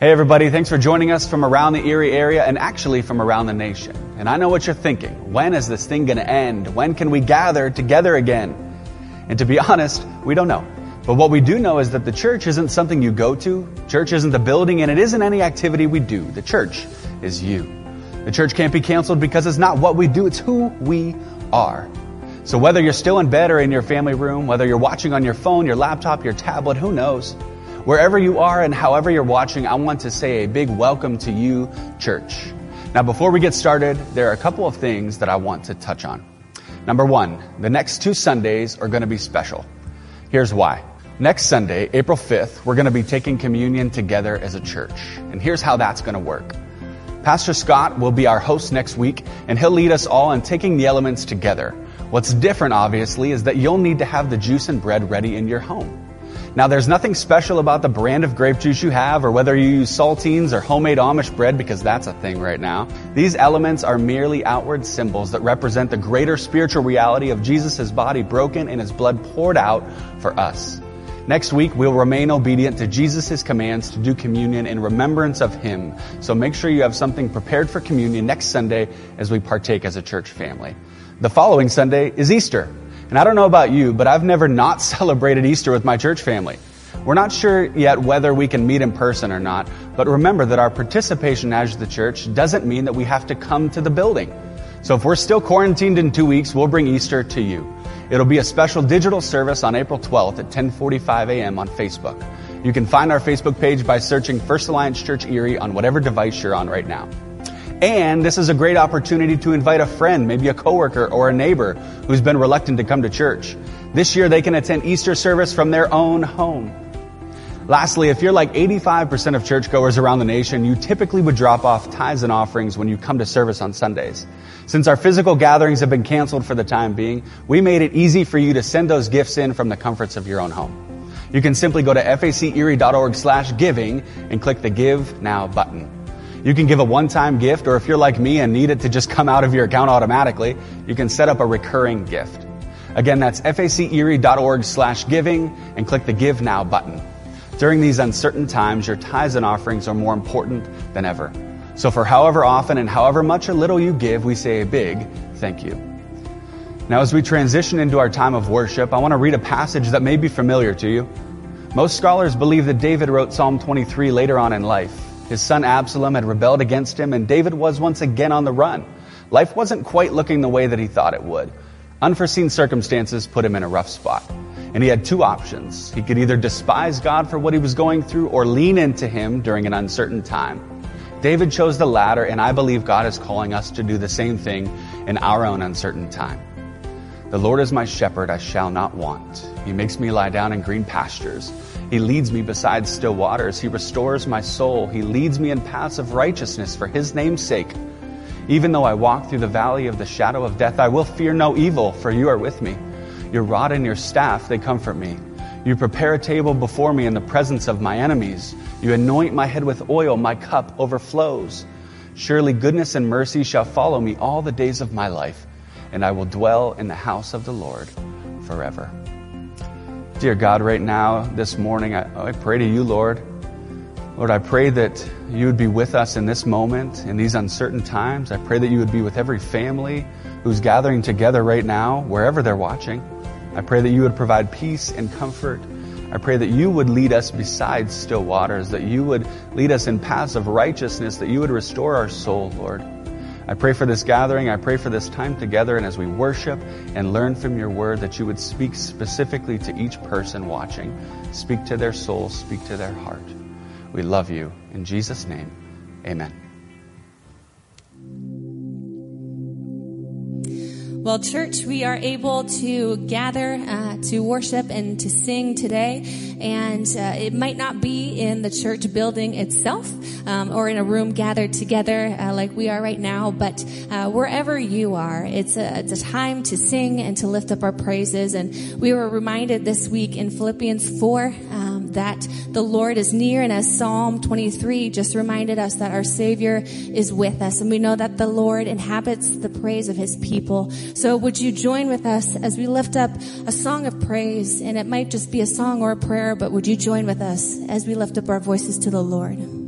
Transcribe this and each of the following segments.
Hey everybody, thanks for joining us from around the Erie area and actually from around the nation. And I know what you're thinking. When is this thing gonna end? When can we gather together again? And to be honest, we don't know. But what we do know is that the church isn't something you go to. Church isn't the building and it isn't any activity we do. The church is you. The church can't be canceled because it's not what we do, it's who we are. So whether you're still in bed or in your family room, whether you're watching on your phone, your laptop, your tablet, who knows? Wherever you are and however you're watching, I want to say a big welcome to you, church. Now, before we get started, there are a couple of things that I want to touch on. Number one, the next two Sundays are going to be special. Here's why. Next Sunday, April 5th, we're going to be taking communion together as a church. And here's how that's going to work. Pastor Scott will be our host next week, and he'll lead us all in taking the elements together. What's different, obviously, is that you'll need to have the juice and bread ready in your home. Now, there's nothing special about the brand of grape juice you have or whether you use saltines or homemade Amish bread because that's a thing right now. These elements are merely outward symbols that represent the greater spiritual reality of Jesus' body broken and his blood poured out for us. Next week, we'll remain obedient to Jesus' commands to do communion in remembrance of Him. So make sure you have something prepared for communion next Sunday as we partake as a church family. The following Sunday is Easter. And I don't know about you, but I've never not celebrated Easter with my church family. We're not sure yet whether we can meet in person or not, but remember that our participation as the church doesn't mean that we have to come to the building. So if we're still quarantined in two weeks, we'll bring Easter to you. It'll be a special digital service on April 12th at 10:45 a.m. on Facebook. You can find our Facebook page by searching First Alliance Church Erie on whatever device you're on right now. And this is a great opportunity to invite a friend, maybe a coworker or a neighbor who's been reluctant to come to church. This year they can attend Easter service from their own home. Lastly, if you're like 85% of churchgoers around the nation, you typically would drop off tithes and offerings when you come to service on Sundays. Since our physical gatherings have been canceled for the time being, we made it easy for you to send those gifts in from the comforts of your own home. You can simply go to facerie.org slash giving and click the Give Now button. You can give a one-time gift, or if you're like me and need it to just come out of your account automatically, you can set up a recurring gift. Again, that's facerie.org slash giving and click the Give Now button. During these uncertain times, your tithes and offerings are more important than ever. So for however often and however much or little you give, we say a big thank you. Now, as we transition into our time of worship, I want to read a passage that may be familiar to you. Most scholars believe that David wrote Psalm 23 later on in life. His son Absalom had rebelled against him, and David was once again on the run. Life wasn't quite looking the way that he thought it would. Unforeseen circumstances put him in a rough spot. And he had two options. He could either despise God for what he was going through or lean into him during an uncertain time. David chose the latter, and I believe God is calling us to do the same thing in our own uncertain time. The Lord is my shepherd, I shall not want. He makes me lie down in green pastures. He leads me beside still waters. He restores my soul. He leads me in paths of righteousness for his name's sake. Even though I walk through the valley of the shadow of death, I will fear no evil, for you are with me. Your rod and your staff, they comfort me. You prepare a table before me in the presence of my enemies. You anoint my head with oil, my cup overflows. Surely goodness and mercy shall follow me all the days of my life, and I will dwell in the house of the Lord forever. Dear God, right now, this morning, I, I, pray to you, Lord. Lord, I pray that you would be with us in this moment, in these uncertain times. I pray that you would be with every family who's gathering together right now, wherever they're watching. I pray that you would provide peace and comfort. I pray that you would lead us beside still waters, that you would lead us in paths of righteousness, that you would restore our soul, Lord. I pray for this gathering. I pray for this time together. And as we worship and learn from your word, that you would speak specifically to each person watching. Speak to their soul. Speak to their heart. We love you. In Jesus' name, amen. Well, church, we are able to gather uh, to worship and to sing today, and uh, it might not be in the church building itself um, or in a room gathered together uh, like we are right now, but uh, wherever you are, it's a, it's a time to sing and to lift up our praises. And we were reminded this week in Philippians four. Um, that the Lord is near. And as Psalm 23 just reminded us that our Savior is with us. And we know that the Lord inhabits the praise of His people. So would you join with us as we lift up a song of praise? And it might just be a song or a prayer, but would you join with us as we lift up our voices to the Lord?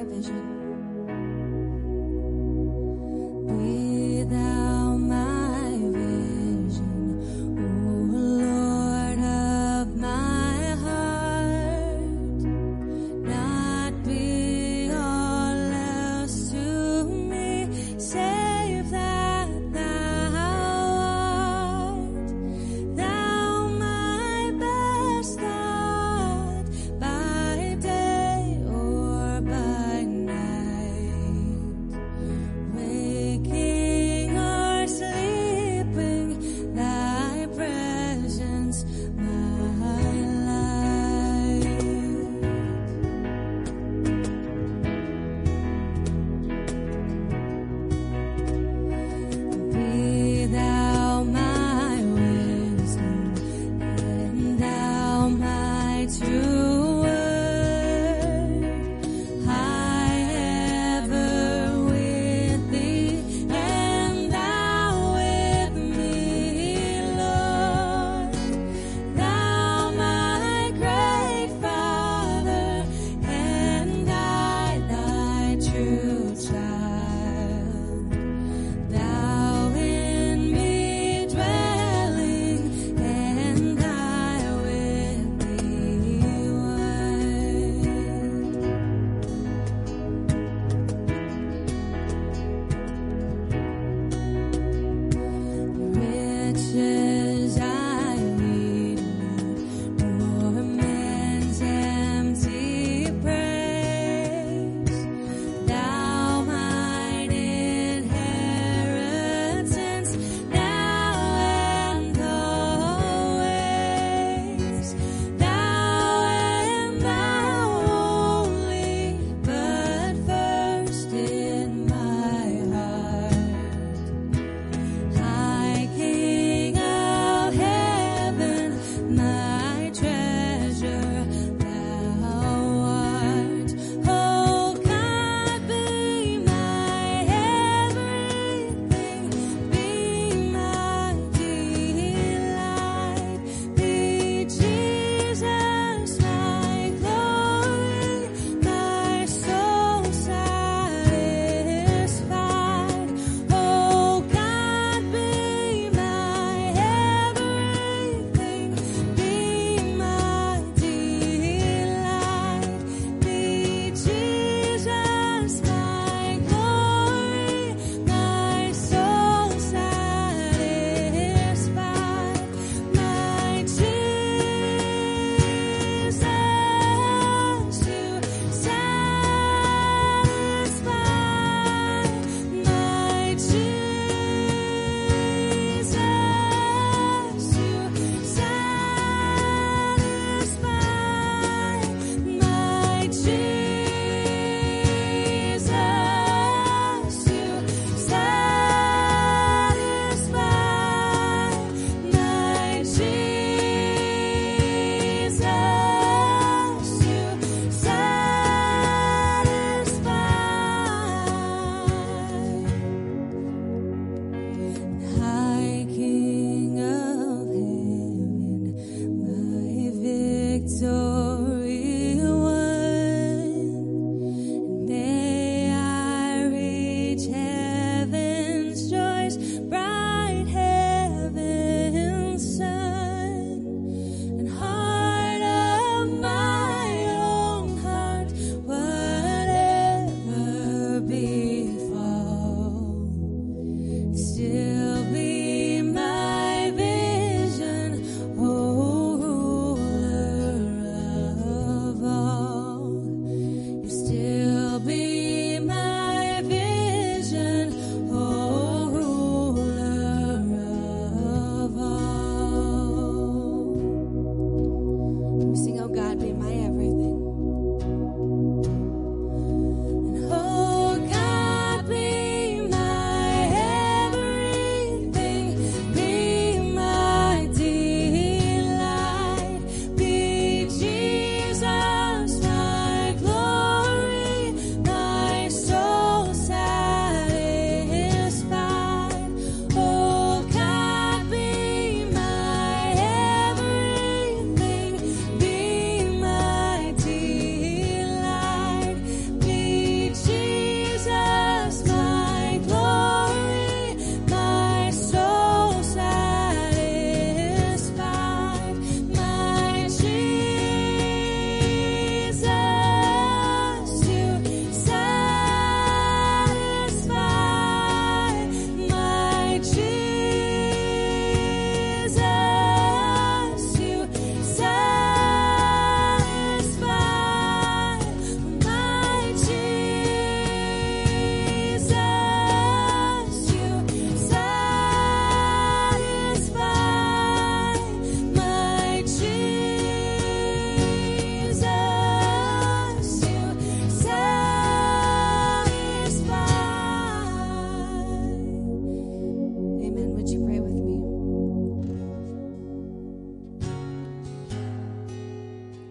My Vision.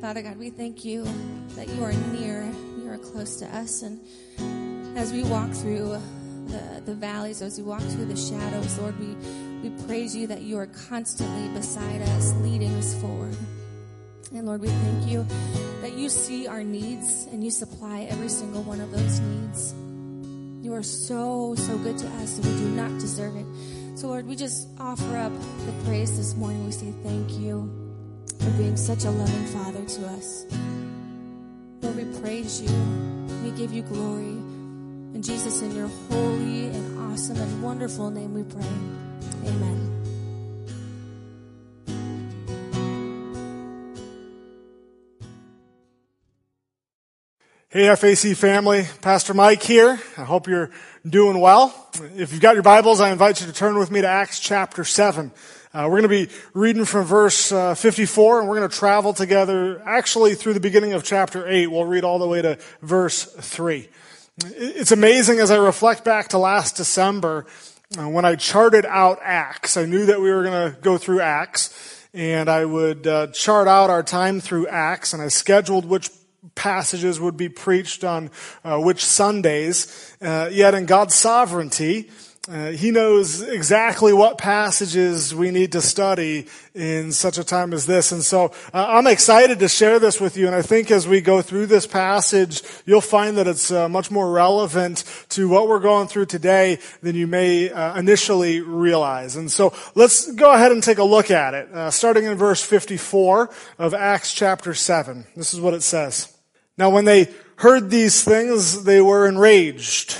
Father God, we thank you that you are near, you are close to us. And as we walk through the, the valleys, as we walk through the shadows, Lord, we, we praise you that you are constantly beside us, leading us forward. And Lord, we thank you that you see our needs and you supply every single one of those needs. You are so, so good to us, and we do not deserve it. So, Lord, we just offer up the praise this morning. We say thank you for being such a loving Father to us. Lord, we praise you. We give you glory. And Jesus, in your holy and awesome and wonderful name we pray. Amen. Hey, FAC family, Pastor Mike here. I hope you're doing well. If you've got your Bibles, I invite you to turn with me to Acts chapter 7. Uh, we're going to be reading from verse uh, 54, and we're going to travel together actually through the beginning of chapter 8. We'll read all the way to verse 3. It's amazing as I reflect back to last December uh, when I charted out Acts. I knew that we were going to go through Acts, and I would uh, chart out our time through Acts, and I scheduled which passages would be preached on uh, which Sundays. Uh, yet in God's sovereignty, uh, he knows exactly what passages we need to study in such a time as this. And so uh, I'm excited to share this with you. And I think as we go through this passage, you'll find that it's uh, much more relevant to what we're going through today than you may uh, initially realize. And so let's go ahead and take a look at it. Uh, starting in verse 54 of Acts chapter 7. This is what it says. Now when they heard these things, they were enraged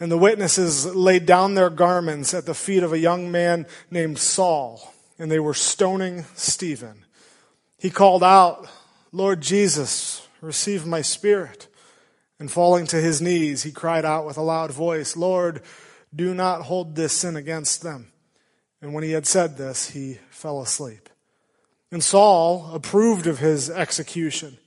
And the witnesses laid down their garments at the feet of a young man named Saul, and they were stoning Stephen. He called out, Lord Jesus, receive my spirit. And falling to his knees, he cried out with a loud voice, Lord, do not hold this sin against them. And when he had said this, he fell asleep. And Saul approved of his execution.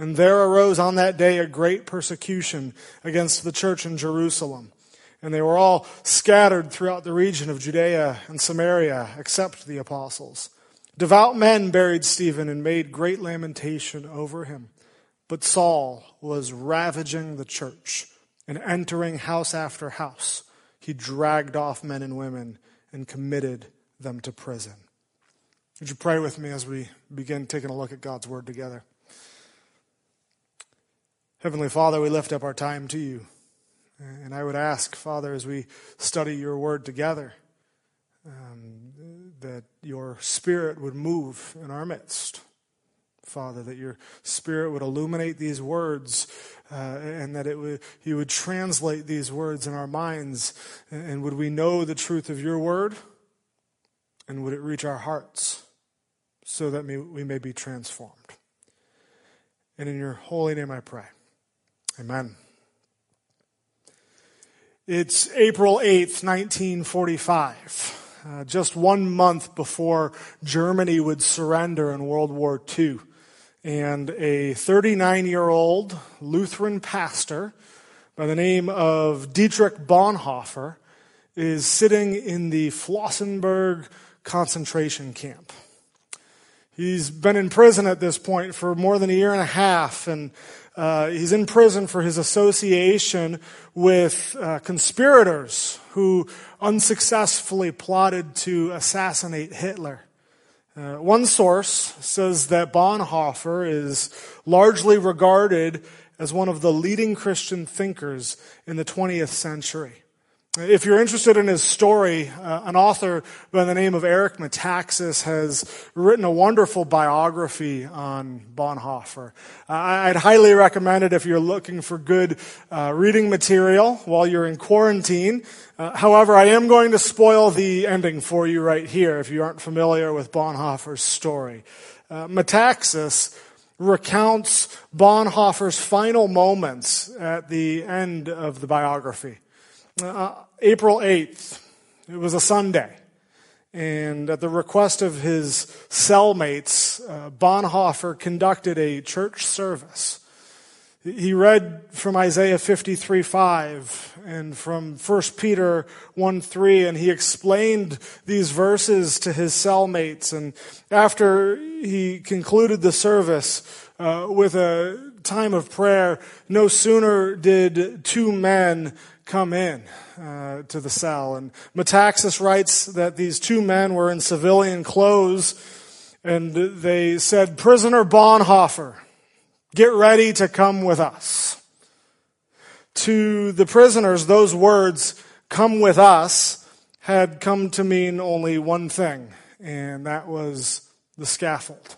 And there arose on that day a great persecution against the church in Jerusalem. And they were all scattered throughout the region of Judea and Samaria, except the apostles. Devout men buried Stephen and made great lamentation over him. But Saul was ravaging the church and entering house after house. He dragged off men and women and committed them to prison. Would you pray with me as we begin taking a look at God's word together? Heavenly Father, we lift up our time to you. And I would ask, Father, as we study your word together, um, that your spirit would move in our midst. Father, that your spirit would illuminate these words uh, and that it would, you would translate these words in our minds. And would we know the truth of your word? And would it reach our hearts so that we may be transformed? And in your holy name I pray. Amen. It's April 8th, 1945, uh, just one month before Germany would surrender in World War II. And a 39 year old Lutheran pastor by the name of Dietrich Bonhoeffer is sitting in the Flossenburg concentration camp. He's been in prison at this point for more than a year and a half, and uh, he's in prison for his association with uh, conspirators who unsuccessfully plotted to assassinate Hitler. Uh, one source says that Bonhoeffer is largely regarded as one of the leading Christian thinkers in the 20th century. If you're interested in his story, uh, an author by the name of Eric Metaxas has written a wonderful biography on Bonhoeffer. Uh, I'd highly recommend it if you're looking for good uh, reading material while you're in quarantine. Uh, however, I am going to spoil the ending for you right here if you aren't familiar with Bonhoeffer's story. Uh, Metaxas recounts Bonhoeffer's final moments at the end of the biography. Uh, April 8th, it was a Sunday. And at the request of his cellmates, uh, Bonhoeffer conducted a church service. He read from Isaiah 53 5 and from 1 Peter 1 3, and he explained these verses to his cellmates. And after he concluded the service uh, with a time of prayer, no sooner did two men come in uh, to the cell. And Metaxas writes that these two men were in civilian clothes, and they said, Prisoner Bonhoeffer, Get ready to come with us. To the prisoners, those words, come with us, had come to mean only one thing, and that was the scaffold.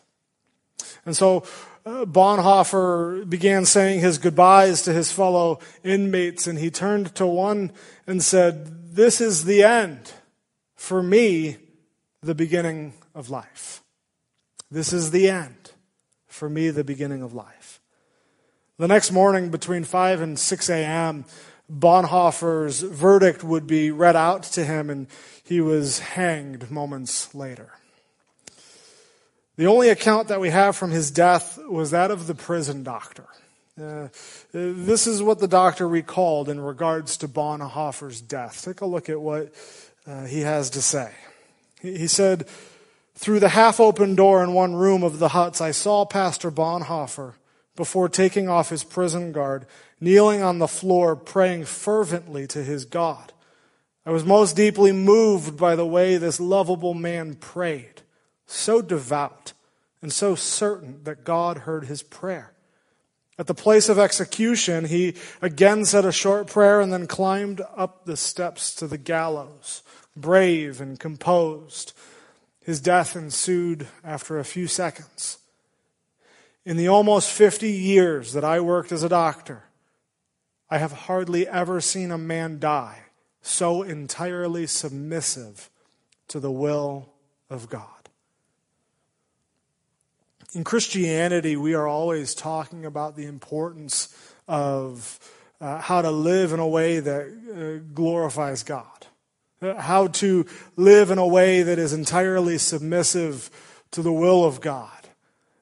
And so Bonhoeffer began saying his goodbyes to his fellow inmates, and he turned to one and said, This is the end. For me, the beginning of life. This is the end. For me, the beginning of life. The next morning, between 5 and 6 a.m., Bonhoeffer's verdict would be read out to him, and he was hanged moments later. The only account that we have from his death was that of the prison doctor. Uh, this is what the doctor recalled in regards to Bonhoeffer's death. Take a look at what uh, he has to say. He, he said, Through the half open door in one room of the huts, I saw Pastor Bonhoeffer before taking off his prison guard, kneeling on the floor, praying fervently to his God. I was most deeply moved by the way this lovable man prayed, so devout and so certain that God heard his prayer. At the place of execution, he again said a short prayer and then climbed up the steps to the gallows, brave and composed. His death ensued after a few seconds. In the almost 50 years that I worked as a doctor, I have hardly ever seen a man die so entirely submissive to the will of God. In Christianity, we are always talking about the importance of uh, how to live in a way that uh, glorifies God, uh, how to live in a way that is entirely submissive to the will of God.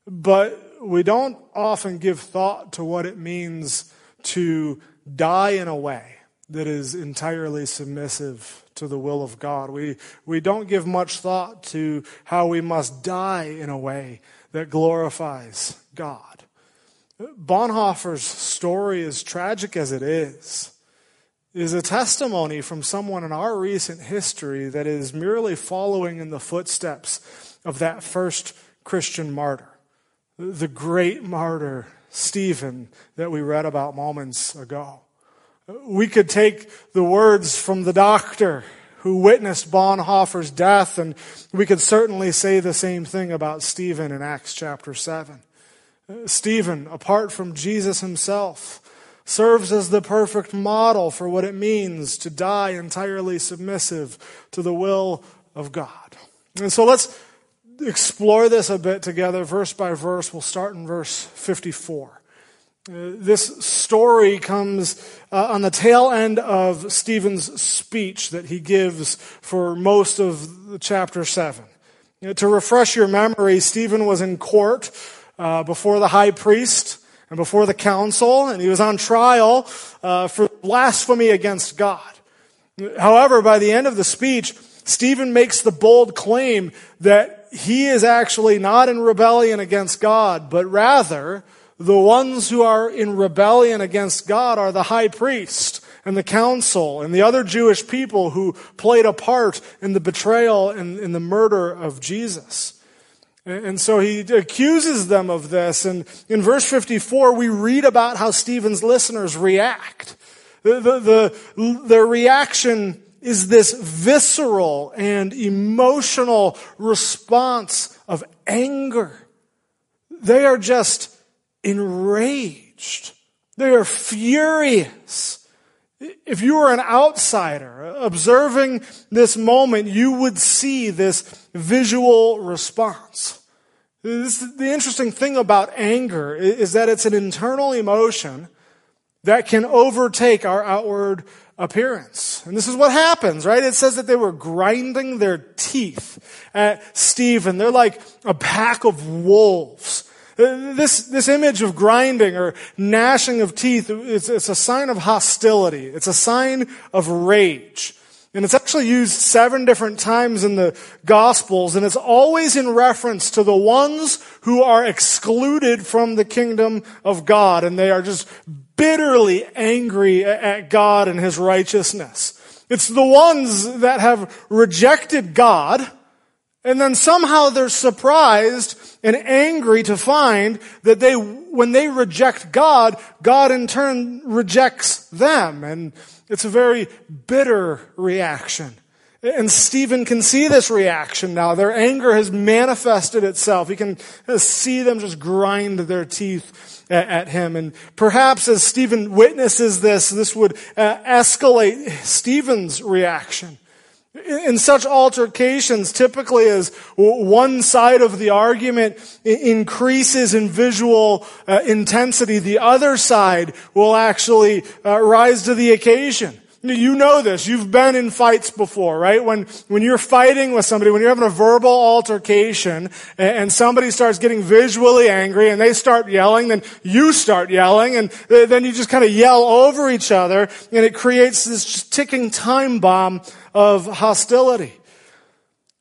But we don't often give thought to what it means to die in a way that is entirely submissive to the will of God. We, we don't give much thought to how we must die in a way that glorifies God. Bonhoeffer's story, as tragic as it is, is a testimony from someone in our recent history that is merely following in the footsteps of that first Christian martyr the great martyr Stephen that we read about moments ago. We could take the words from the doctor who witnessed Bonhoeffer's death, and we could certainly say the same thing about Stephen in Acts chapter 7. Uh, Stephen, apart from Jesus himself, serves as the perfect model for what it means to die entirely submissive to the will of God. And so let's explore this a bit together, verse by verse. We'll start in verse 54. Uh, this story comes uh, on the tail end of Stephen's speech that he gives for most of chapter 7. You know, to refresh your memory, Stephen was in court uh, before the high priest and before the council, and he was on trial uh, for blasphemy against God. However, by the end of the speech, Stephen makes the bold claim that he is actually not in rebellion against God, but rather the ones who are in rebellion against God are the high priest and the council and the other Jewish people who played a part in the betrayal and in the murder of Jesus. And so he accuses them of this. And in verse 54, we read about how Stephen's listeners react. The, the, the, their reaction is this visceral and emotional response of anger. They are just enraged. They are furious. If you were an outsider observing this moment, you would see this visual response. This, the interesting thing about anger is that it's an internal emotion that can overtake our outward appearance. And this is what happens, right? It says that they were grinding their teeth at Stephen. They're like a pack of wolves. This, this image of grinding or gnashing of teeth, it's, it's a sign of hostility. It's a sign of rage. And it's actually used seven different times in the Gospels, and it's always in reference to the ones who are excluded from the kingdom of God, and they are just bitterly angry at God and His righteousness. It's the ones that have rejected God, and then somehow they're surprised and angry to find that they, when they reject God, God in turn rejects them. And it's a very bitter reaction. And Stephen can see this reaction now. Their anger has manifested itself. He can see them just grind their teeth at him. And perhaps as Stephen witnesses this, this would uh, escalate Stephen's reaction. In such altercations, typically as one side of the argument increases in visual uh, intensity, the other side will actually uh, rise to the occasion. You know this. You've been in fights before, right? When, when you're fighting with somebody, when you're having a verbal altercation and somebody starts getting visually angry and they start yelling, then you start yelling and uh, then you just kind of yell over each other and it creates this ticking time bomb of hostility.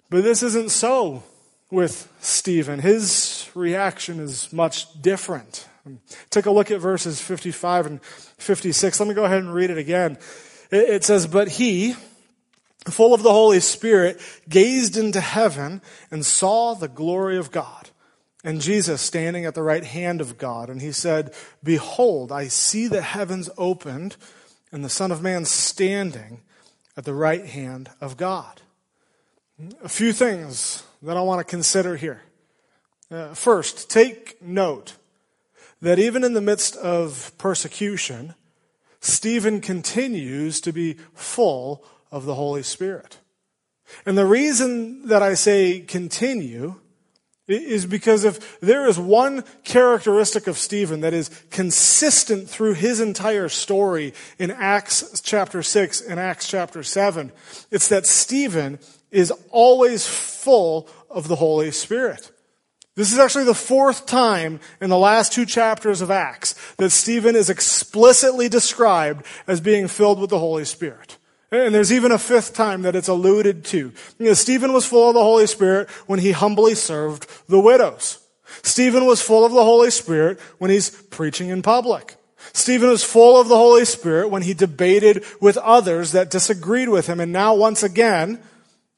But this isn't so with Stephen. His reaction is much different. Take a look at verses 55 and 56. Let me go ahead and read it again. It says, But he, full of the Holy Spirit, gazed into heaven and saw the glory of God and Jesus standing at the right hand of God. And he said, Behold, I see the heavens opened and the Son of Man standing at the right hand of God. A few things that I want to consider here. Uh, first, take note that even in the midst of persecution, Stephen continues to be full of the Holy Spirit. And the reason that I say continue is because if there is one characteristic of Stephen that is consistent through his entire story in Acts chapter 6 and Acts chapter 7, it's that Stephen is always full of the Holy Spirit. This is actually the fourth time in the last two chapters of Acts that Stephen is explicitly described as being filled with the Holy Spirit. And there's even a fifth time that it's alluded to. You know, Stephen was full of the Holy Spirit when he humbly served the widows. Stephen was full of the Holy Spirit when he's preaching in public. Stephen was full of the Holy Spirit when he debated with others that disagreed with him. And now once again,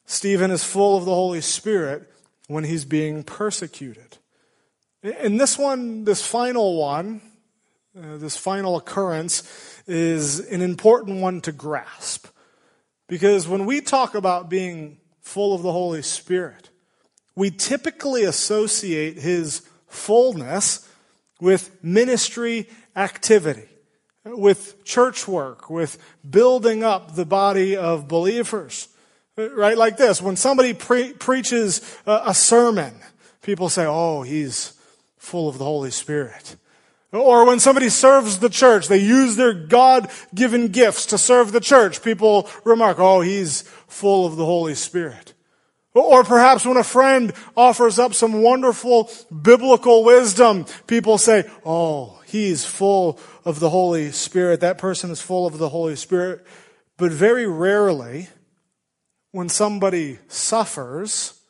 Stephen is full of the Holy Spirit when he's being persecuted. And this one, this final one, uh, this final occurrence is an important one to grasp. Because when we talk about being full of the Holy Spirit, we typically associate his fullness with ministry activity, with church work, with building up the body of believers. Right? Like this. When somebody pre- preaches a, a sermon, people say, oh, he's full of the Holy Spirit. Or when somebody serves the church, they use their God-given gifts to serve the church. People remark, oh, he's full of the Holy Spirit. Or perhaps when a friend offers up some wonderful biblical wisdom, people say, oh, he's full of the Holy Spirit. That person is full of the Holy Spirit. But very rarely when somebody suffers,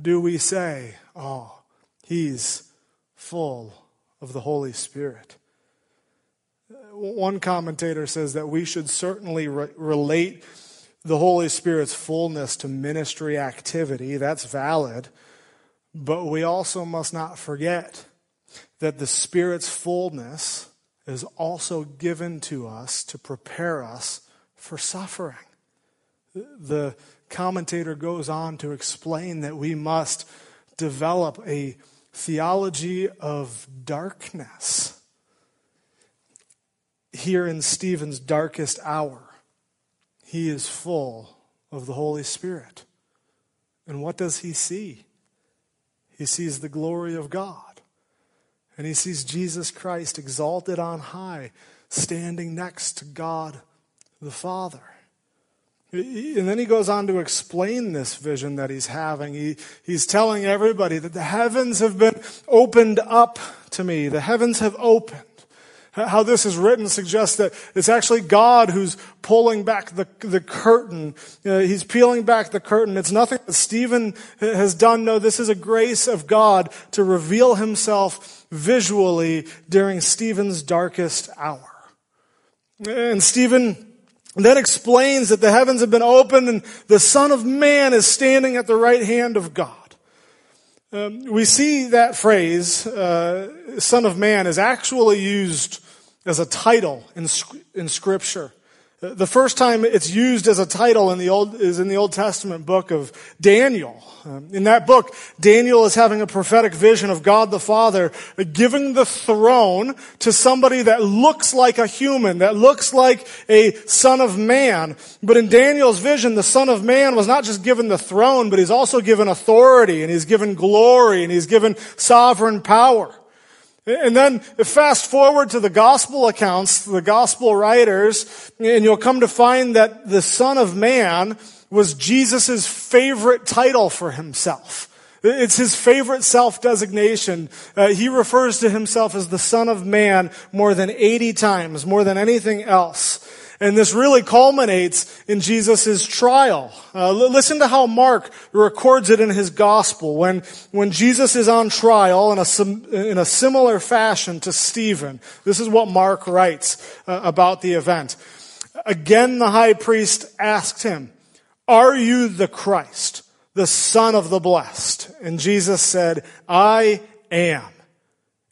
do we say, oh, he's full of the Holy Spirit? One commentator says that we should certainly re- relate the Holy Spirit's fullness to ministry activity. That's valid. But we also must not forget that the Spirit's fullness is also given to us to prepare us for suffering. The commentator goes on to explain that we must develop a theology of darkness. Here in Stephen's darkest hour, he is full of the Holy Spirit. And what does he see? he sees the glory of God. And he sees Jesus Christ exalted on high, standing next to God the Father. And then he goes on to explain this vision that he's having. He, he's telling everybody that the heavens have been opened up to me. The heavens have opened. How this is written suggests that it's actually God who's pulling back the, the curtain. Uh, he's peeling back the curtain. It's nothing that Stephen has done. No, this is a grace of God to reveal himself visually during Stephen's darkest hour. And Stephen then explains that the heavens have been opened and the Son of Man is standing at the right hand of God. Um, we see that phrase, uh, Son of Man, is actually used as a title in, in Scripture. The first time it's used as a title in the Old, is in the Old Testament book of Daniel. Um, in that book, Daniel is having a prophetic vision of God the Father giving the throne to somebody that looks like a human, that looks like a son of man. But in Daniel's vision, the son of man was not just given the throne, but he's also given authority and he's given glory and he's given sovereign power. And then fast forward to the gospel accounts, the gospel writers, and you'll come to find that the Son of Man was Jesus' favorite title for himself. It's his favorite self-designation. Uh, he refers to himself as the Son of Man more than 80 times, more than anything else. And this really culminates in Jesus' trial. Uh, listen to how Mark records it in his gospel. When, when Jesus is on trial in a, in a similar fashion to Stephen, this is what Mark writes uh, about the event. Again, the high priest asked him, Are you the Christ, the Son of the Blessed? And Jesus said, I am.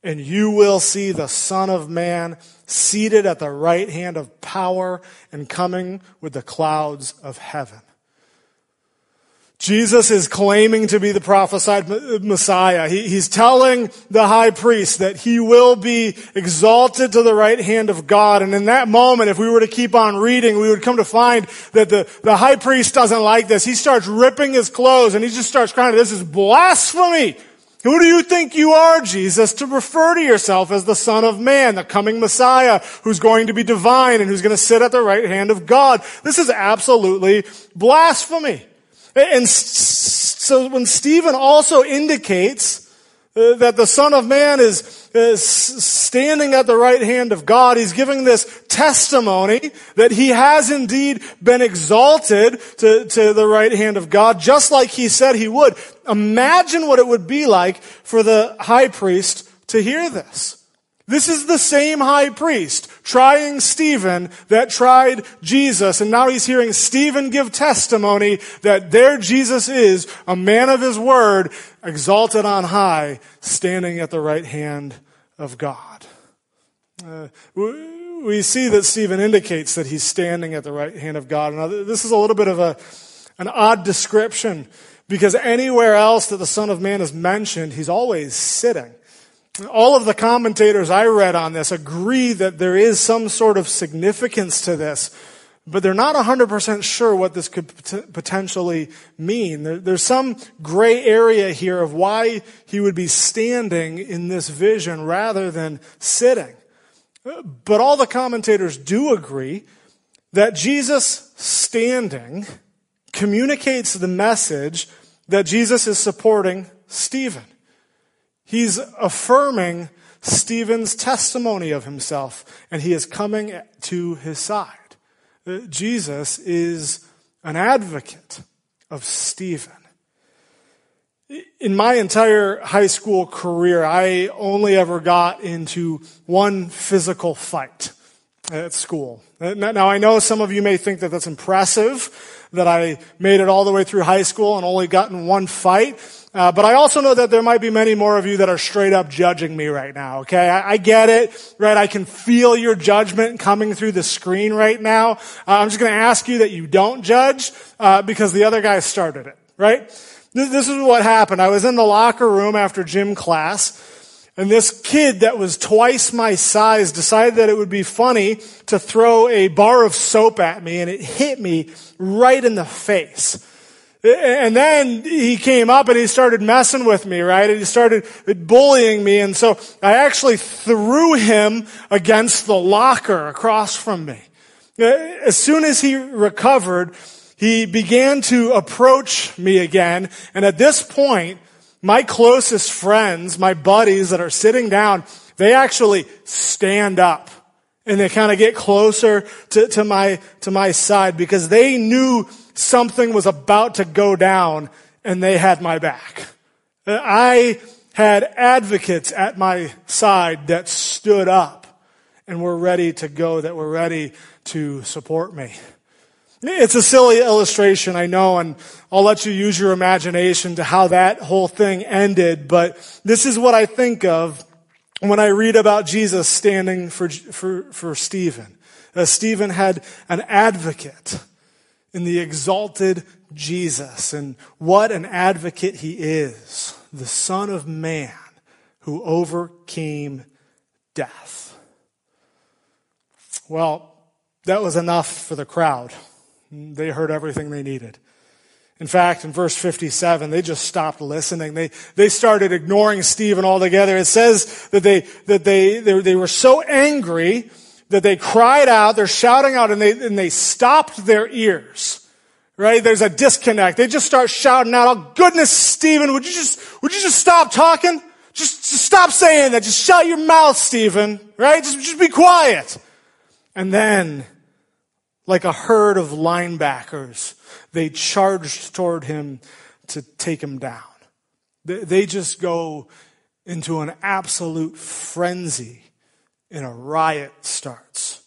And you will see the Son of Man seated at the right hand of power and coming with the clouds of heaven. Jesus is claiming to be the prophesied Messiah. He, he's telling the high priest that he will be exalted to the right hand of God. And in that moment, if we were to keep on reading, we would come to find that the, the high priest doesn't like this. He starts ripping his clothes and he just starts crying, this is blasphemy. Who do you think you are, Jesus, to refer to yourself as the Son of Man, the coming Messiah who's going to be divine and who's going to sit at the right hand of God? This is absolutely blasphemy. And so when Stephen also indicates uh, that the Son of Man is, is standing at the right hand of God. He's giving this testimony that he has indeed been exalted to, to the right hand of God, just like he said he would. Imagine what it would be like for the high priest to hear this. This is the same high priest trying Stephen that tried Jesus. And now he's hearing Stephen give testimony that there Jesus is, a man of his word, exalted on high, standing at the right hand of God. Uh, we see that Stephen indicates that he's standing at the right hand of God. Now, this is a little bit of a, an odd description because anywhere else that the Son of Man is mentioned, he's always sitting. All of the commentators I read on this agree that there is some sort of significance to this, but they're not 100% sure what this could potentially mean. There's some gray area here of why he would be standing in this vision rather than sitting. But all the commentators do agree that Jesus standing communicates the message that Jesus is supporting Stephen. He's affirming Stephen's testimony of himself, and he is coming to his side. Uh, Jesus is an advocate of Stephen. In my entire high school career, I only ever got into one physical fight at school. Uh, now, I know some of you may think that that's impressive, that I made it all the way through high school and only gotten one fight. Uh, but I also know that there might be many more of you that are straight up judging me right now, okay? I, I get it, right? I can feel your judgment coming through the screen right now. Uh, I'm just gonna ask you that you don't judge, uh, because the other guy started it, right? This, this is what happened. I was in the locker room after gym class, and this kid that was twice my size decided that it would be funny to throw a bar of soap at me, and it hit me right in the face. And then he came up and he started messing with me, right? And he started bullying me. And so I actually threw him against the locker across from me. As soon as he recovered, he began to approach me again. And at this point, my closest friends, my buddies that are sitting down, they actually stand up and they kind of get closer to, to my, to my side because they knew something was about to go down and they had my back. I had advocates at my side that stood up and were ready to go, that were ready to support me. It's a silly illustration, I know, and I'll let you use your imagination to how that whole thing ended, but this is what I think of when I read about Jesus standing for, for, for Stephen. Uh, Stephen had an advocate in the exalted Jesus and what an advocate he is, the Son of Man who overcame death. Well, that was enough for the crowd. They heard everything they needed. In fact, in verse 57, they just stopped listening. They, they started ignoring Stephen altogether. It says that they, that they, they, they were so angry that they cried out, they're shouting out, and they, and they stopped their ears. Right? There's a disconnect. They just start shouting out, oh goodness, Stephen, would you just, would you just stop talking? Just, just stop saying that. Just shut your mouth, Stephen. Right? Just, just be quiet. And then, like a herd of linebackers, they charged toward him to take him down. They just go into an absolute frenzy and a riot starts.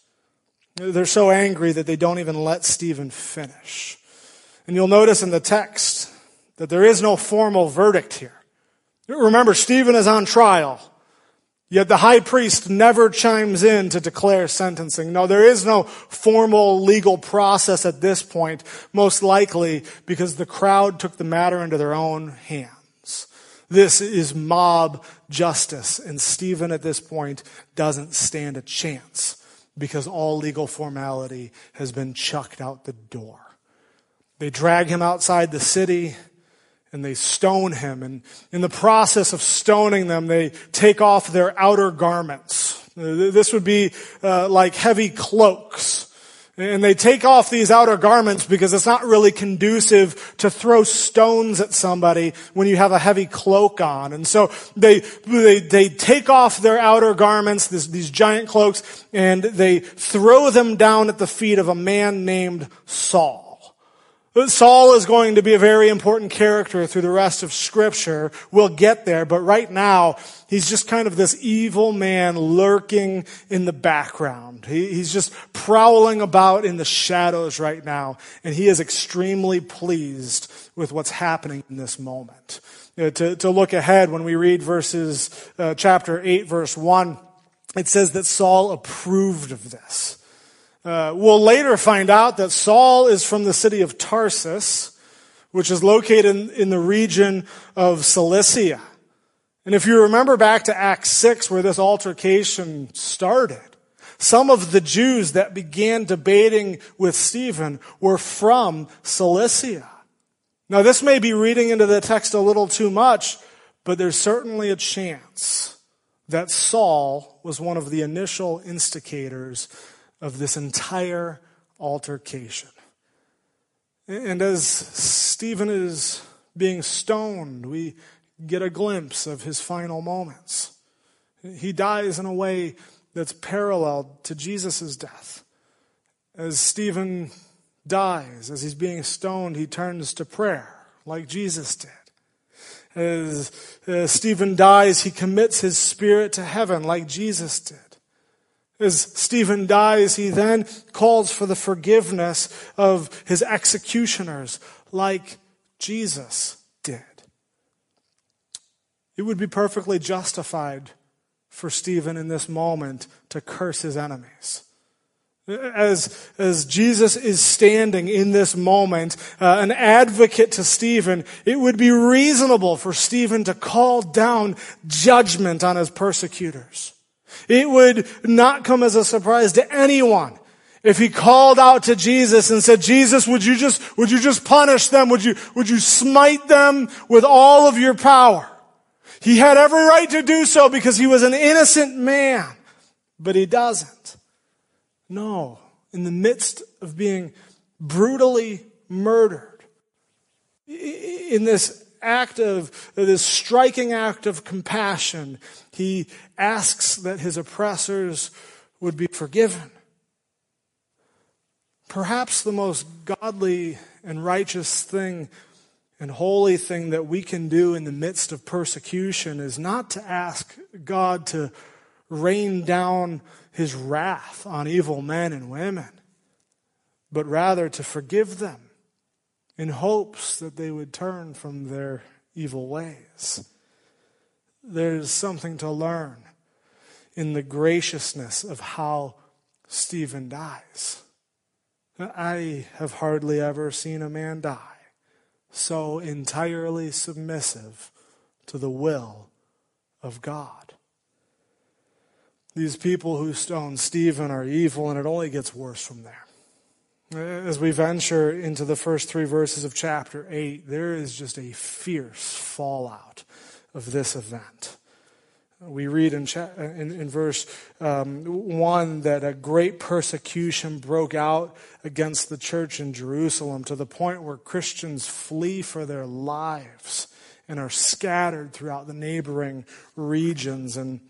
They're so angry that they don't even let Stephen finish. And you'll notice in the text that there is no formal verdict here. Remember, Stephen is on trial. Yet the high priest never chimes in to declare sentencing. No, there is no formal legal process at this point, most likely because the crowd took the matter into their own hands. This is mob justice, and Stephen at this point doesn't stand a chance because all legal formality has been chucked out the door. They drag him outside the city and they stone him. And in the process of stoning them, they take off their outer garments. This would be uh, like heavy cloaks. And they take off these outer garments because it's not really conducive to throw stones at somebody when you have a heavy cloak on. And so they, they, they take off their outer garments, this, these giant cloaks, and they throw them down at the feet of a man named Saul. Saul is going to be a very important character through the rest of scripture. We'll get there, but right now, he's just kind of this evil man lurking in the background. He, he's just prowling about in the shadows right now, and he is extremely pleased with what's happening in this moment. You know, to, to look ahead, when we read verses, uh, chapter 8, verse 1, it says that Saul approved of this. Uh, we'll later find out that Saul is from the city of Tarsus, which is located in, in the region of Cilicia. And if you remember back to Acts 6 where this altercation started, some of the Jews that began debating with Stephen were from Cilicia. Now this may be reading into the text a little too much, but there's certainly a chance that Saul was one of the initial instigators of this entire altercation. And as Stephen is being stoned, we get a glimpse of his final moments. He dies in a way that's paralleled to Jesus' death. As Stephen dies, as he's being stoned, he turns to prayer like Jesus did. As Stephen dies, he commits his spirit to heaven like Jesus did. As Stephen dies, he then calls for the forgiveness of his executioners, like Jesus did. It would be perfectly justified for Stephen in this moment to curse his enemies. As, as Jesus is standing in this moment, uh, an advocate to Stephen, it would be reasonable for Stephen to call down judgment on his persecutors. It would not come as a surprise to anyone if he called out to Jesus and said, Jesus, would you just, would you just punish them? Would you, would you smite them with all of your power? He had every right to do so because he was an innocent man, but he doesn't. No, in the midst of being brutally murdered, in this act of, this striking act of compassion, he asks that his oppressors would be forgiven. Perhaps the most godly and righteous thing and holy thing that we can do in the midst of persecution is not to ask God to rain down his wrath on evil men and women, but rather to forgive them in hopes that they would turn from their evil ways. There's something to learn in the graciousness of how Stephen dies. I have hardly ever seen a man die so entirely submissive to the will of God. These people who stone Stephen are evil, and it only gets worse from there. As we venture into the first three verses of chapter 8, there is just a fierce fallout of this event. We read in, cha- in, in, verse um, 1 that a great persecution broke out against the church in Jerusalem to the point where Christians flee for their lives and are scattered throughout the neighboring regions. And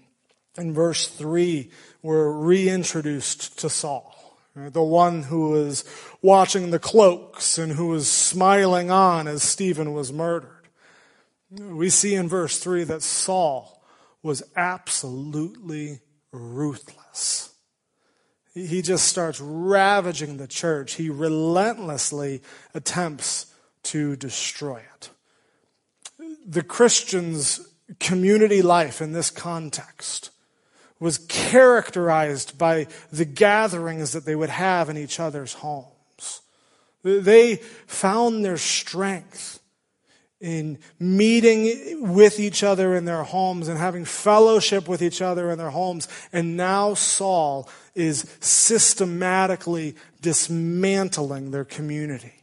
in verse 3, we're reintroduced to Saul. The one who was watching the cloaks and who was smiling on as Stephen was murdered. We see in verse 3 that Saul was absolutely ruthless. He just starts ravaging the church. He relentlessly attempts to destroy it. The Christians' community life in this context was characterized by the gatherings that they would have in each other's homes. They found their strength in meeting with each other in their homes and having fellowship with each other in their homes. And now Saul is systematically dismantling their community.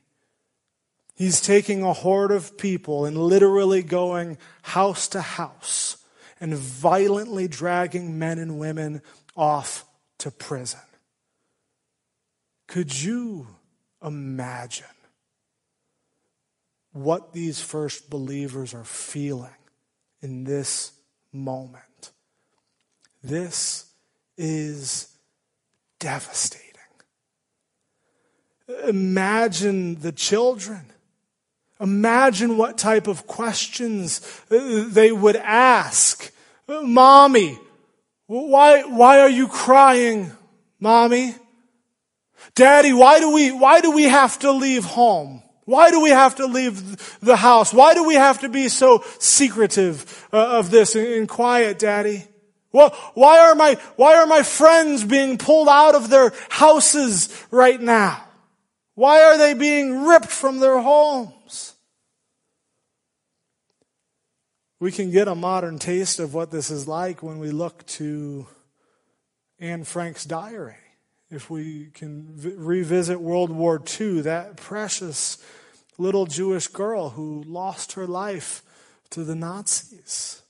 He's taking a horde of people and literally going house to house and violently dragging men and women off to prison. Could you imagine what these first believers are feeling in this moment. This is devastating. Imagine the children. Imagine what type of questions they would ask. Mommy, why, why are you crying, mommy? Daddy, why do we, why do we have to leave home? Why do we have to leave the house? Why do we have to be so secretive uh, of this and quiet, Daddy? Well, why are my, why are my friends being pulled out of their houses right now? Why are they being ripped from their homes? We can get a modern taste of what this is like when we look to Anne Frank's diary if we can v- revisit World War II, that precious little Jewish girl who lost her life to the Nazis.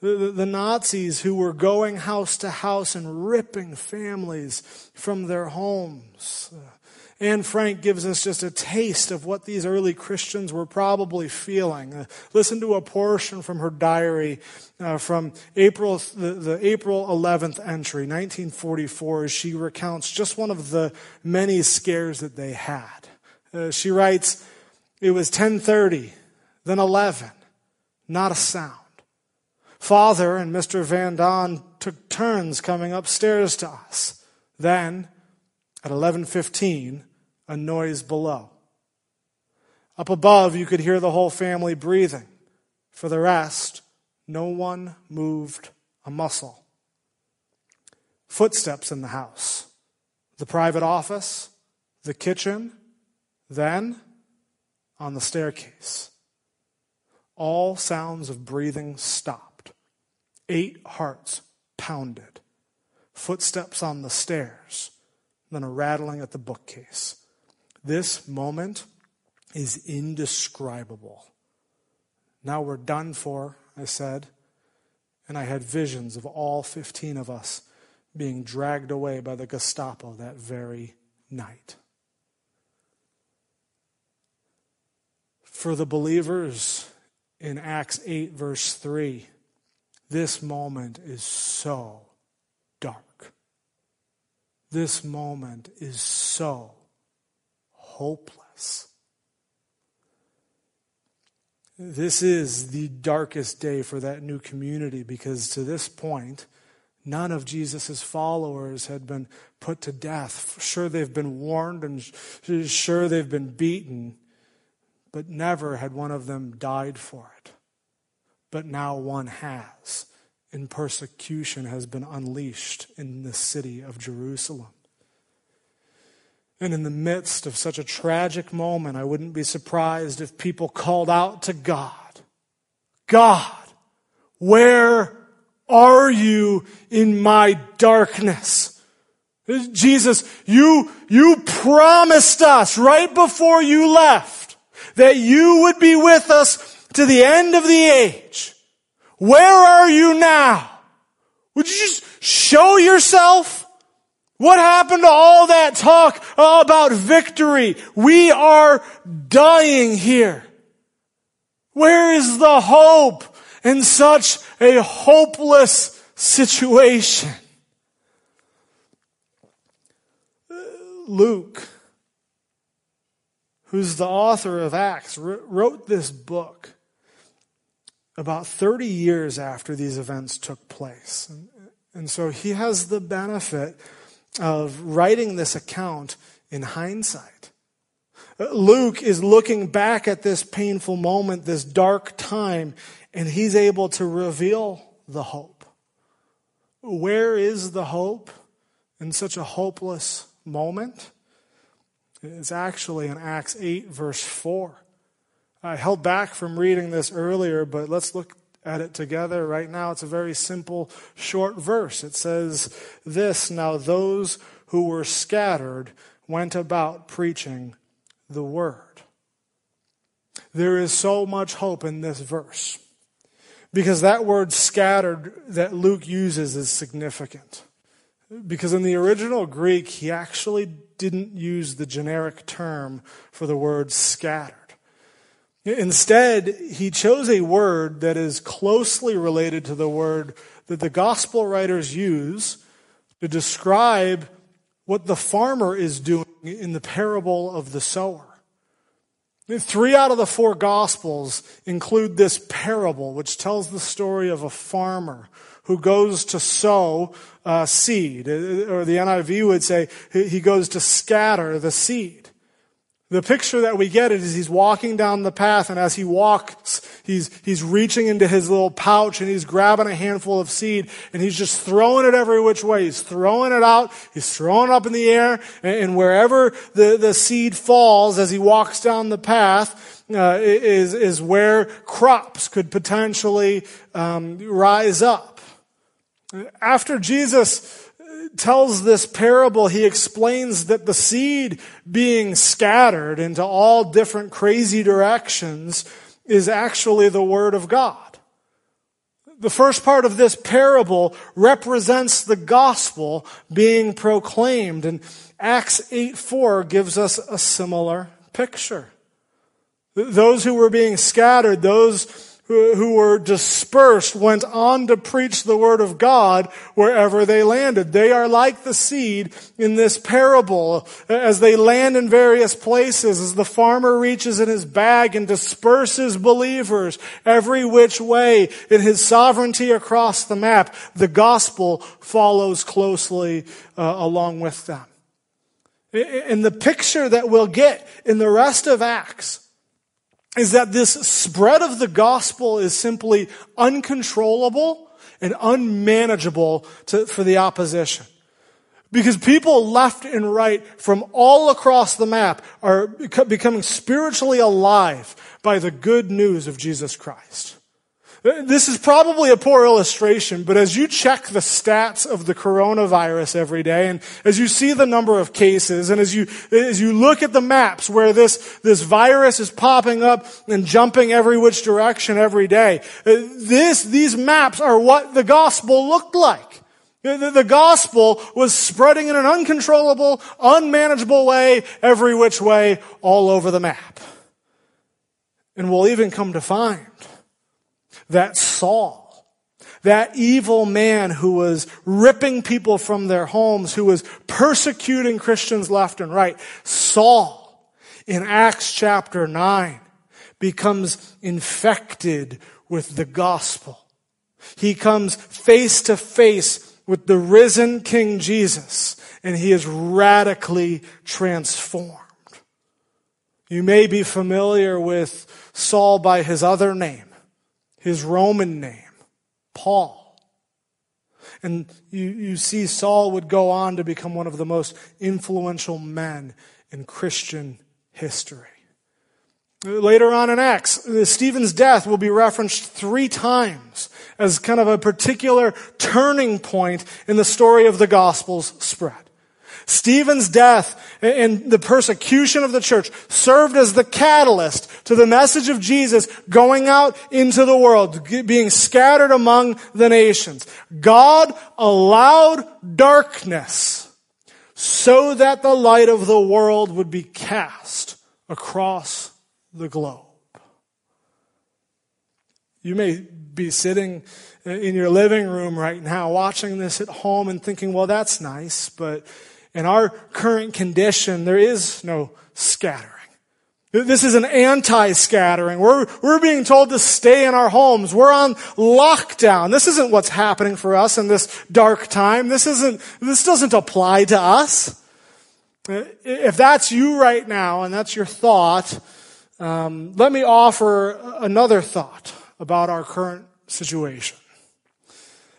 The, the, the, Nazis who were going house to house and ripping families from their homes. Anne Frank gives us just a taste of what these early Christians were probably feeling. Uh, listen to a portion from her diary uh, from April, the, the, April 11th entry, 1944, as she recounts just one of the many scares that they had. Uh, she writes, it was 1030, then 11, not a sound. Father and Mr. Van Daan took turns coming upstairs to us. Then, at 1115, a noise below. Up above, you could hear the whole family breathing. For the rest, no one moved a muscle. Footsteps in the house, the private office, the kitchen, then on the staircase. All sounds of breathing stopped. Eight hearts pounded. Footsteps on the stairs. then a rattling at the bookcase. This moment is indescribable. Now we're done for, I said, and I had visions of all 15 of us being dragged away by the Gestapo that very night. For the believers in Acts 8, verse 3, this moment is so dark. This moment is so hopeless. This is the darkest day for that new community because to this point, none of Jesus' followers had been put to death. Sure, they've been warned and sure, they've been beaten, but never had one of them died for it. But now one has, and persecution has been unleashed in the city of Jerusalem. And in the midst of such a tragic moment, I wouldn't be surprised if people called out to God, God, where are you in my darkness? Jesus, you, you promised us right before you left that you would be with us to the end of the age. Where are you now? Would you just show yourself? What happened to all that talk about victory? We are dying here. Where is the hope in such a hopeless situation? Luke, who's the author of Acts, wrote this book about 30 years after these events took place. And, so he has the benefit of writing this account in hindsight. Luke is looking back at this painful moment, this dark time, and he's able to reveal the hope. Where is the hope in such a hopeless moment? It's actually in Acts 8, verse 4. I held back from reading this earlier, but let's look at it together right now. It's a very simple, short verse. It says this Now those who were scattered went about preaching the word. There is so much hope in this verse because that word scattered that Luke uses is significant. Because in the original Greek, he actually didn't use the generic term for the word scattered. Instead, he chose a word that is closely related to the word that the gospel writers use to describe what the farmer is doing in the parable of the sower. Three out of the four gospels include this parable, which tells the story of a farmer who goes to sow uh, seed, or the NIV would say he goes to scatter the seed. The picture that we get is he's walking down the path, and as he walks, he's, he's reaching into his little pouch and he's grabbing a handful of seed and he's just throwing it every which way. He's throwing it out, he's throwing it up in the air, and, and wherever the, the seed falls as he walks down the path, uh, is, is where crops could potentially um, rise up. After Jesus tells this parable, he explains that the seed being scattered into all different crazy directions is actually the Word of God. The first part of this parable represents the gospel being proclaimed, and Acts 8 4 gives us a similar picture. Those who were being scattered, those who were dispersed went on to preach the word of God wherever they landed. They are like the seed in this parable as they land in various places, as the farmer reaches in his bag and disperses believers every which way in his sovereignty across the map. The gospel follows closely uh, along with them. And the picture that we'll get in the rest of Acts is that this spread of the gospel is simply uncontrollable and unmanageable to, for the opposition. Because people left and right from all across the map are becoming spiritually alive by the good news of Jesus Christ. This is probably a poor illustration, but as you check the stats of the coronavirus every day, and as you see the number of cases, and as you, as you look at the maps where this, this virus is popping up and jumping every which direction every day, uh, this, these maps are what the gospel looked like. The, the gospel was spreading in an uncontrollable, unmanageable way, every which way, all over the map. And we'll even come to find that Saul, that evil man who was ripping people from their homes, who was persecuting Christians left and right, Saul, in Acts chapter 9, becomes infected with the gospel. He comes face to face with the risen King Jesus, and he is radically transformed. You may be familiar with Saul by his other name, his Roman name, Paul. And you, you see Saul would go on to become one of the most influential men in Christian history. Later on in Acts, Stephen's death will be referenced three times as kind of a particular turning point in the story of the gospel's spread. Stephen's death and the persecution of the church served as the catalyst to the message of Jesus going out into the world, being scattered among the nations. God allowed darkness so that the light of the world would be cast across the globe. You may be sitting uh, in your living room right now watching this at home and thinking, well, that's nice, but in our current condition, there is no scattering. This is an anti-scattering. We're, we're being told to stay in our homes. We're on lockdown. This isn't what's happening for us in this dark time. This isn't, this doesn't apply to us. If that's you right now and that's your thought, um, let me offer another thought about our current situation.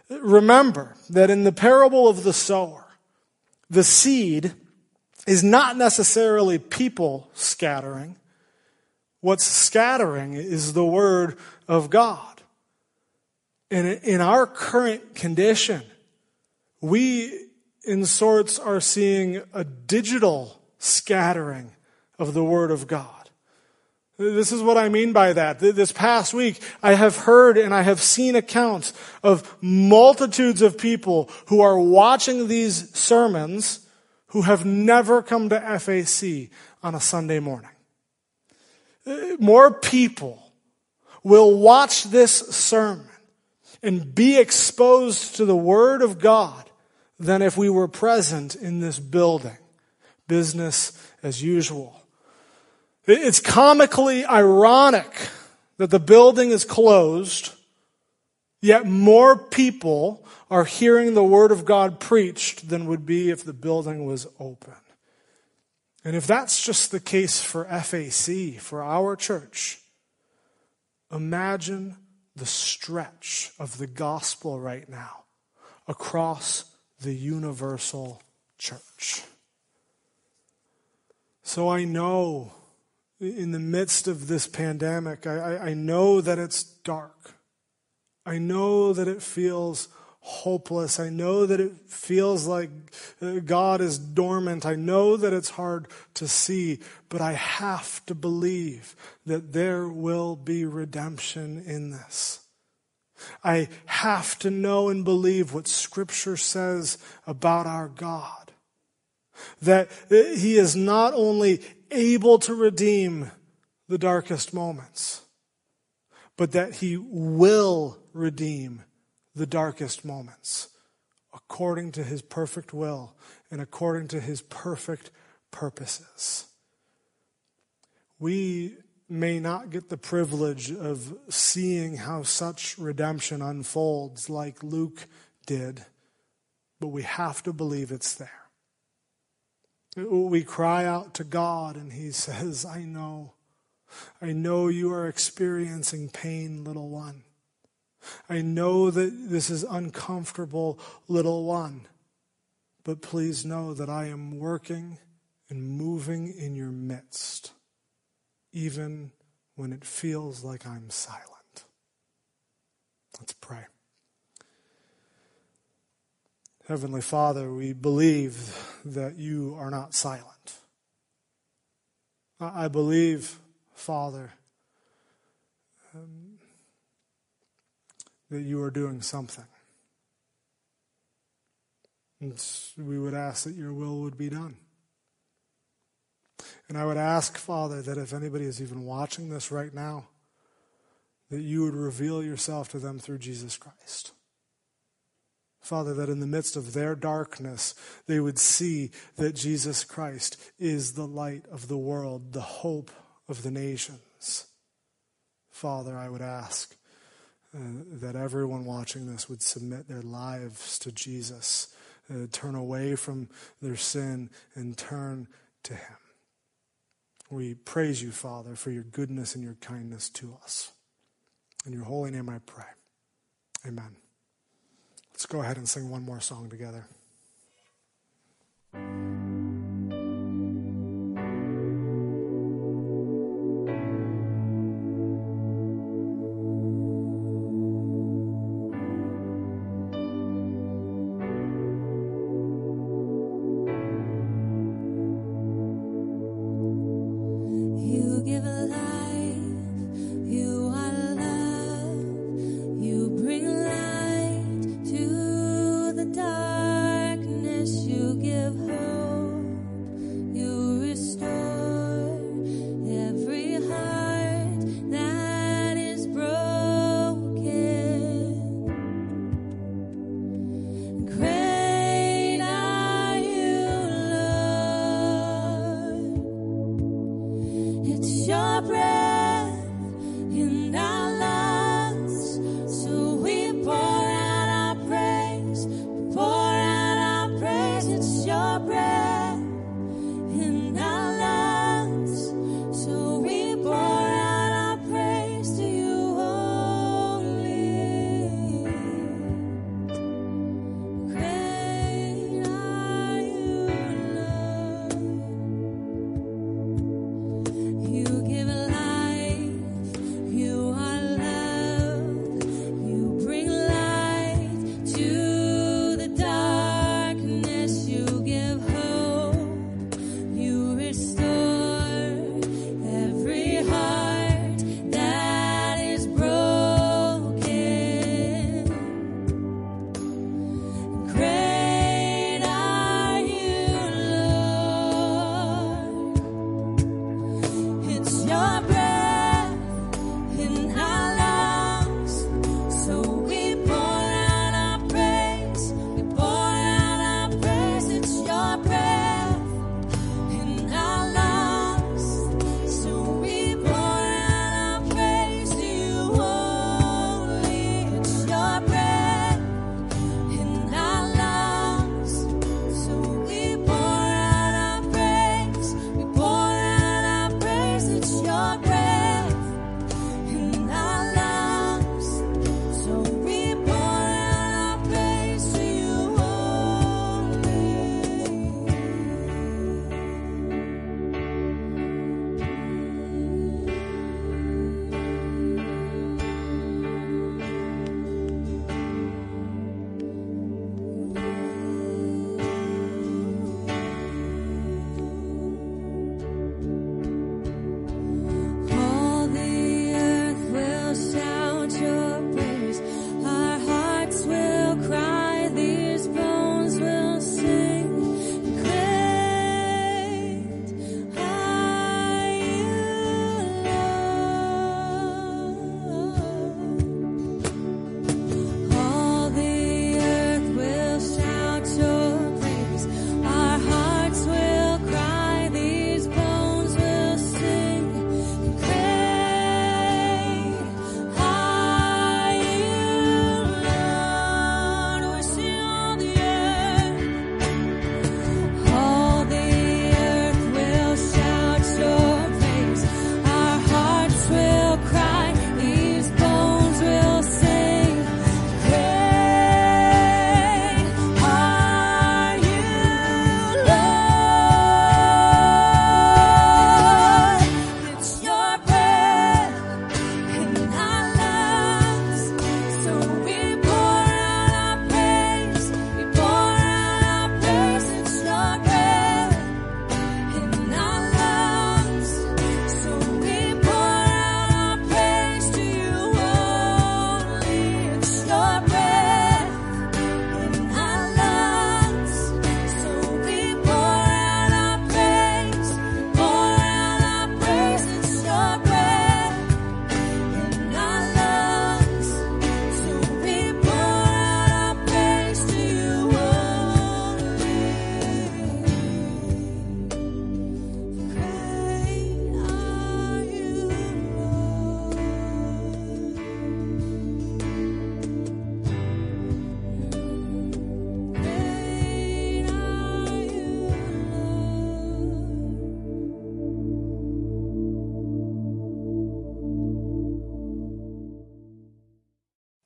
Remember that in the parable of the sower, the seed is not necessarily people scattering. What's scattering is the word of God. And in our current condition, we in sorts are seeing a digital scattering of the word of God. This is what I mean by that. This past week, I have heard and I have seen accounts of multitudes of people who are watching these sermons who have never come to FAC on a Sunday morning. Uh, more people will watch this sermon and be exposed to the Word of God than if we were present in this building. Business as usual. It's comically ironic that the building is closed, yet more people are hearing the Word of God preached than would be if the building was open. And if that's just the case for FAC, for our church, imagine the stretch of the gospel right now across the universal church. So I know in the midst of this pandemic, I, I, know that it's dark. I know that it feels hopeless. I know that it feels like uh, God is dormant. I know that it's hard to see, but I have to believe that there will be redemption in this. I have to know and believe what Scripture says about our God. That uh, He is not only able to redeem the darkest moments, but that He will redeem the darkest moments according to His perfect will and according to His perfect purposes. We may not get the privilege of seeing how such redemption unfolds like Luke did, but we have to believe it's there. We cry out to God, and He says, I know. I know you are experiencing pain, little one. I know that this is uncomfortable, little one. But please know that I am working and moving in your midst, even when it feels like I'm silent. Let's pray. Heavenly Father, we believe that you are not silent. I believe, Father, um, that you are doing something. And we would ask that your will would be done. And I would ask, Father, that if anybody is even watching this right now, that you would reveal yourself to them through Jesus Christ. Father, that in the midst of their darkness, they would see that Jesus Christ is the light of the world, the hope of the nations. Father, I would ask uh, that everyone watching this would submit their lives to Jesus, uh, turn away from their sin, and turn to Him. We praise you, Father, for your goodness and your kindness to us. In your holy name I pray. Amen. Let's go ahead and sing one more song together.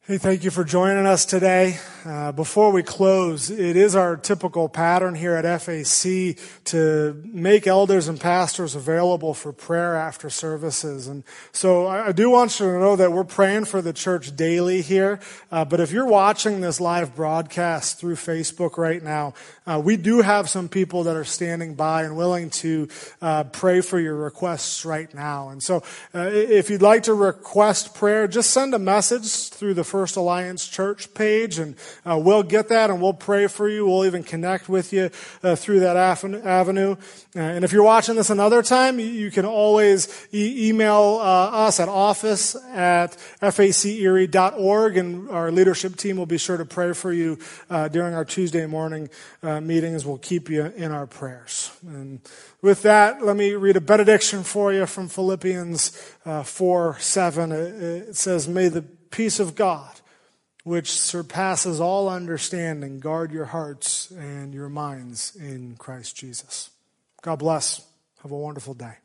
Hey, thank you for joining us today. Uh, before we close, it is our typical pattern here at FAC to make elders and pastors available for prayer after services. And so I, I do want you to know that we're praying for the church daily here. Uh, but if you're watching this live broadcast through Facebook right now, uh, we do have some people that are standing by and willing to uh, pray for your requests right now. And so uh, if you'd like to request prayer, just send a message through the First Alliance Church page, and uh, we'll get that and we'll pray for you. We'll even connect with you uh, through that avenue. Uh, and if you're watching this another time, you can always e- email us at office at facerie.org, and our leadership team will be sure to pray for you during our Tuesday morning uh, meetings. We'll keep you in our prayers. And with that, let me read a benediction for you from Philippians 4 7. It says, May the peace of God, which surpasses all understanding, guard your hearts and your minds in Christ Jesus. God bless. Have a wonderful day.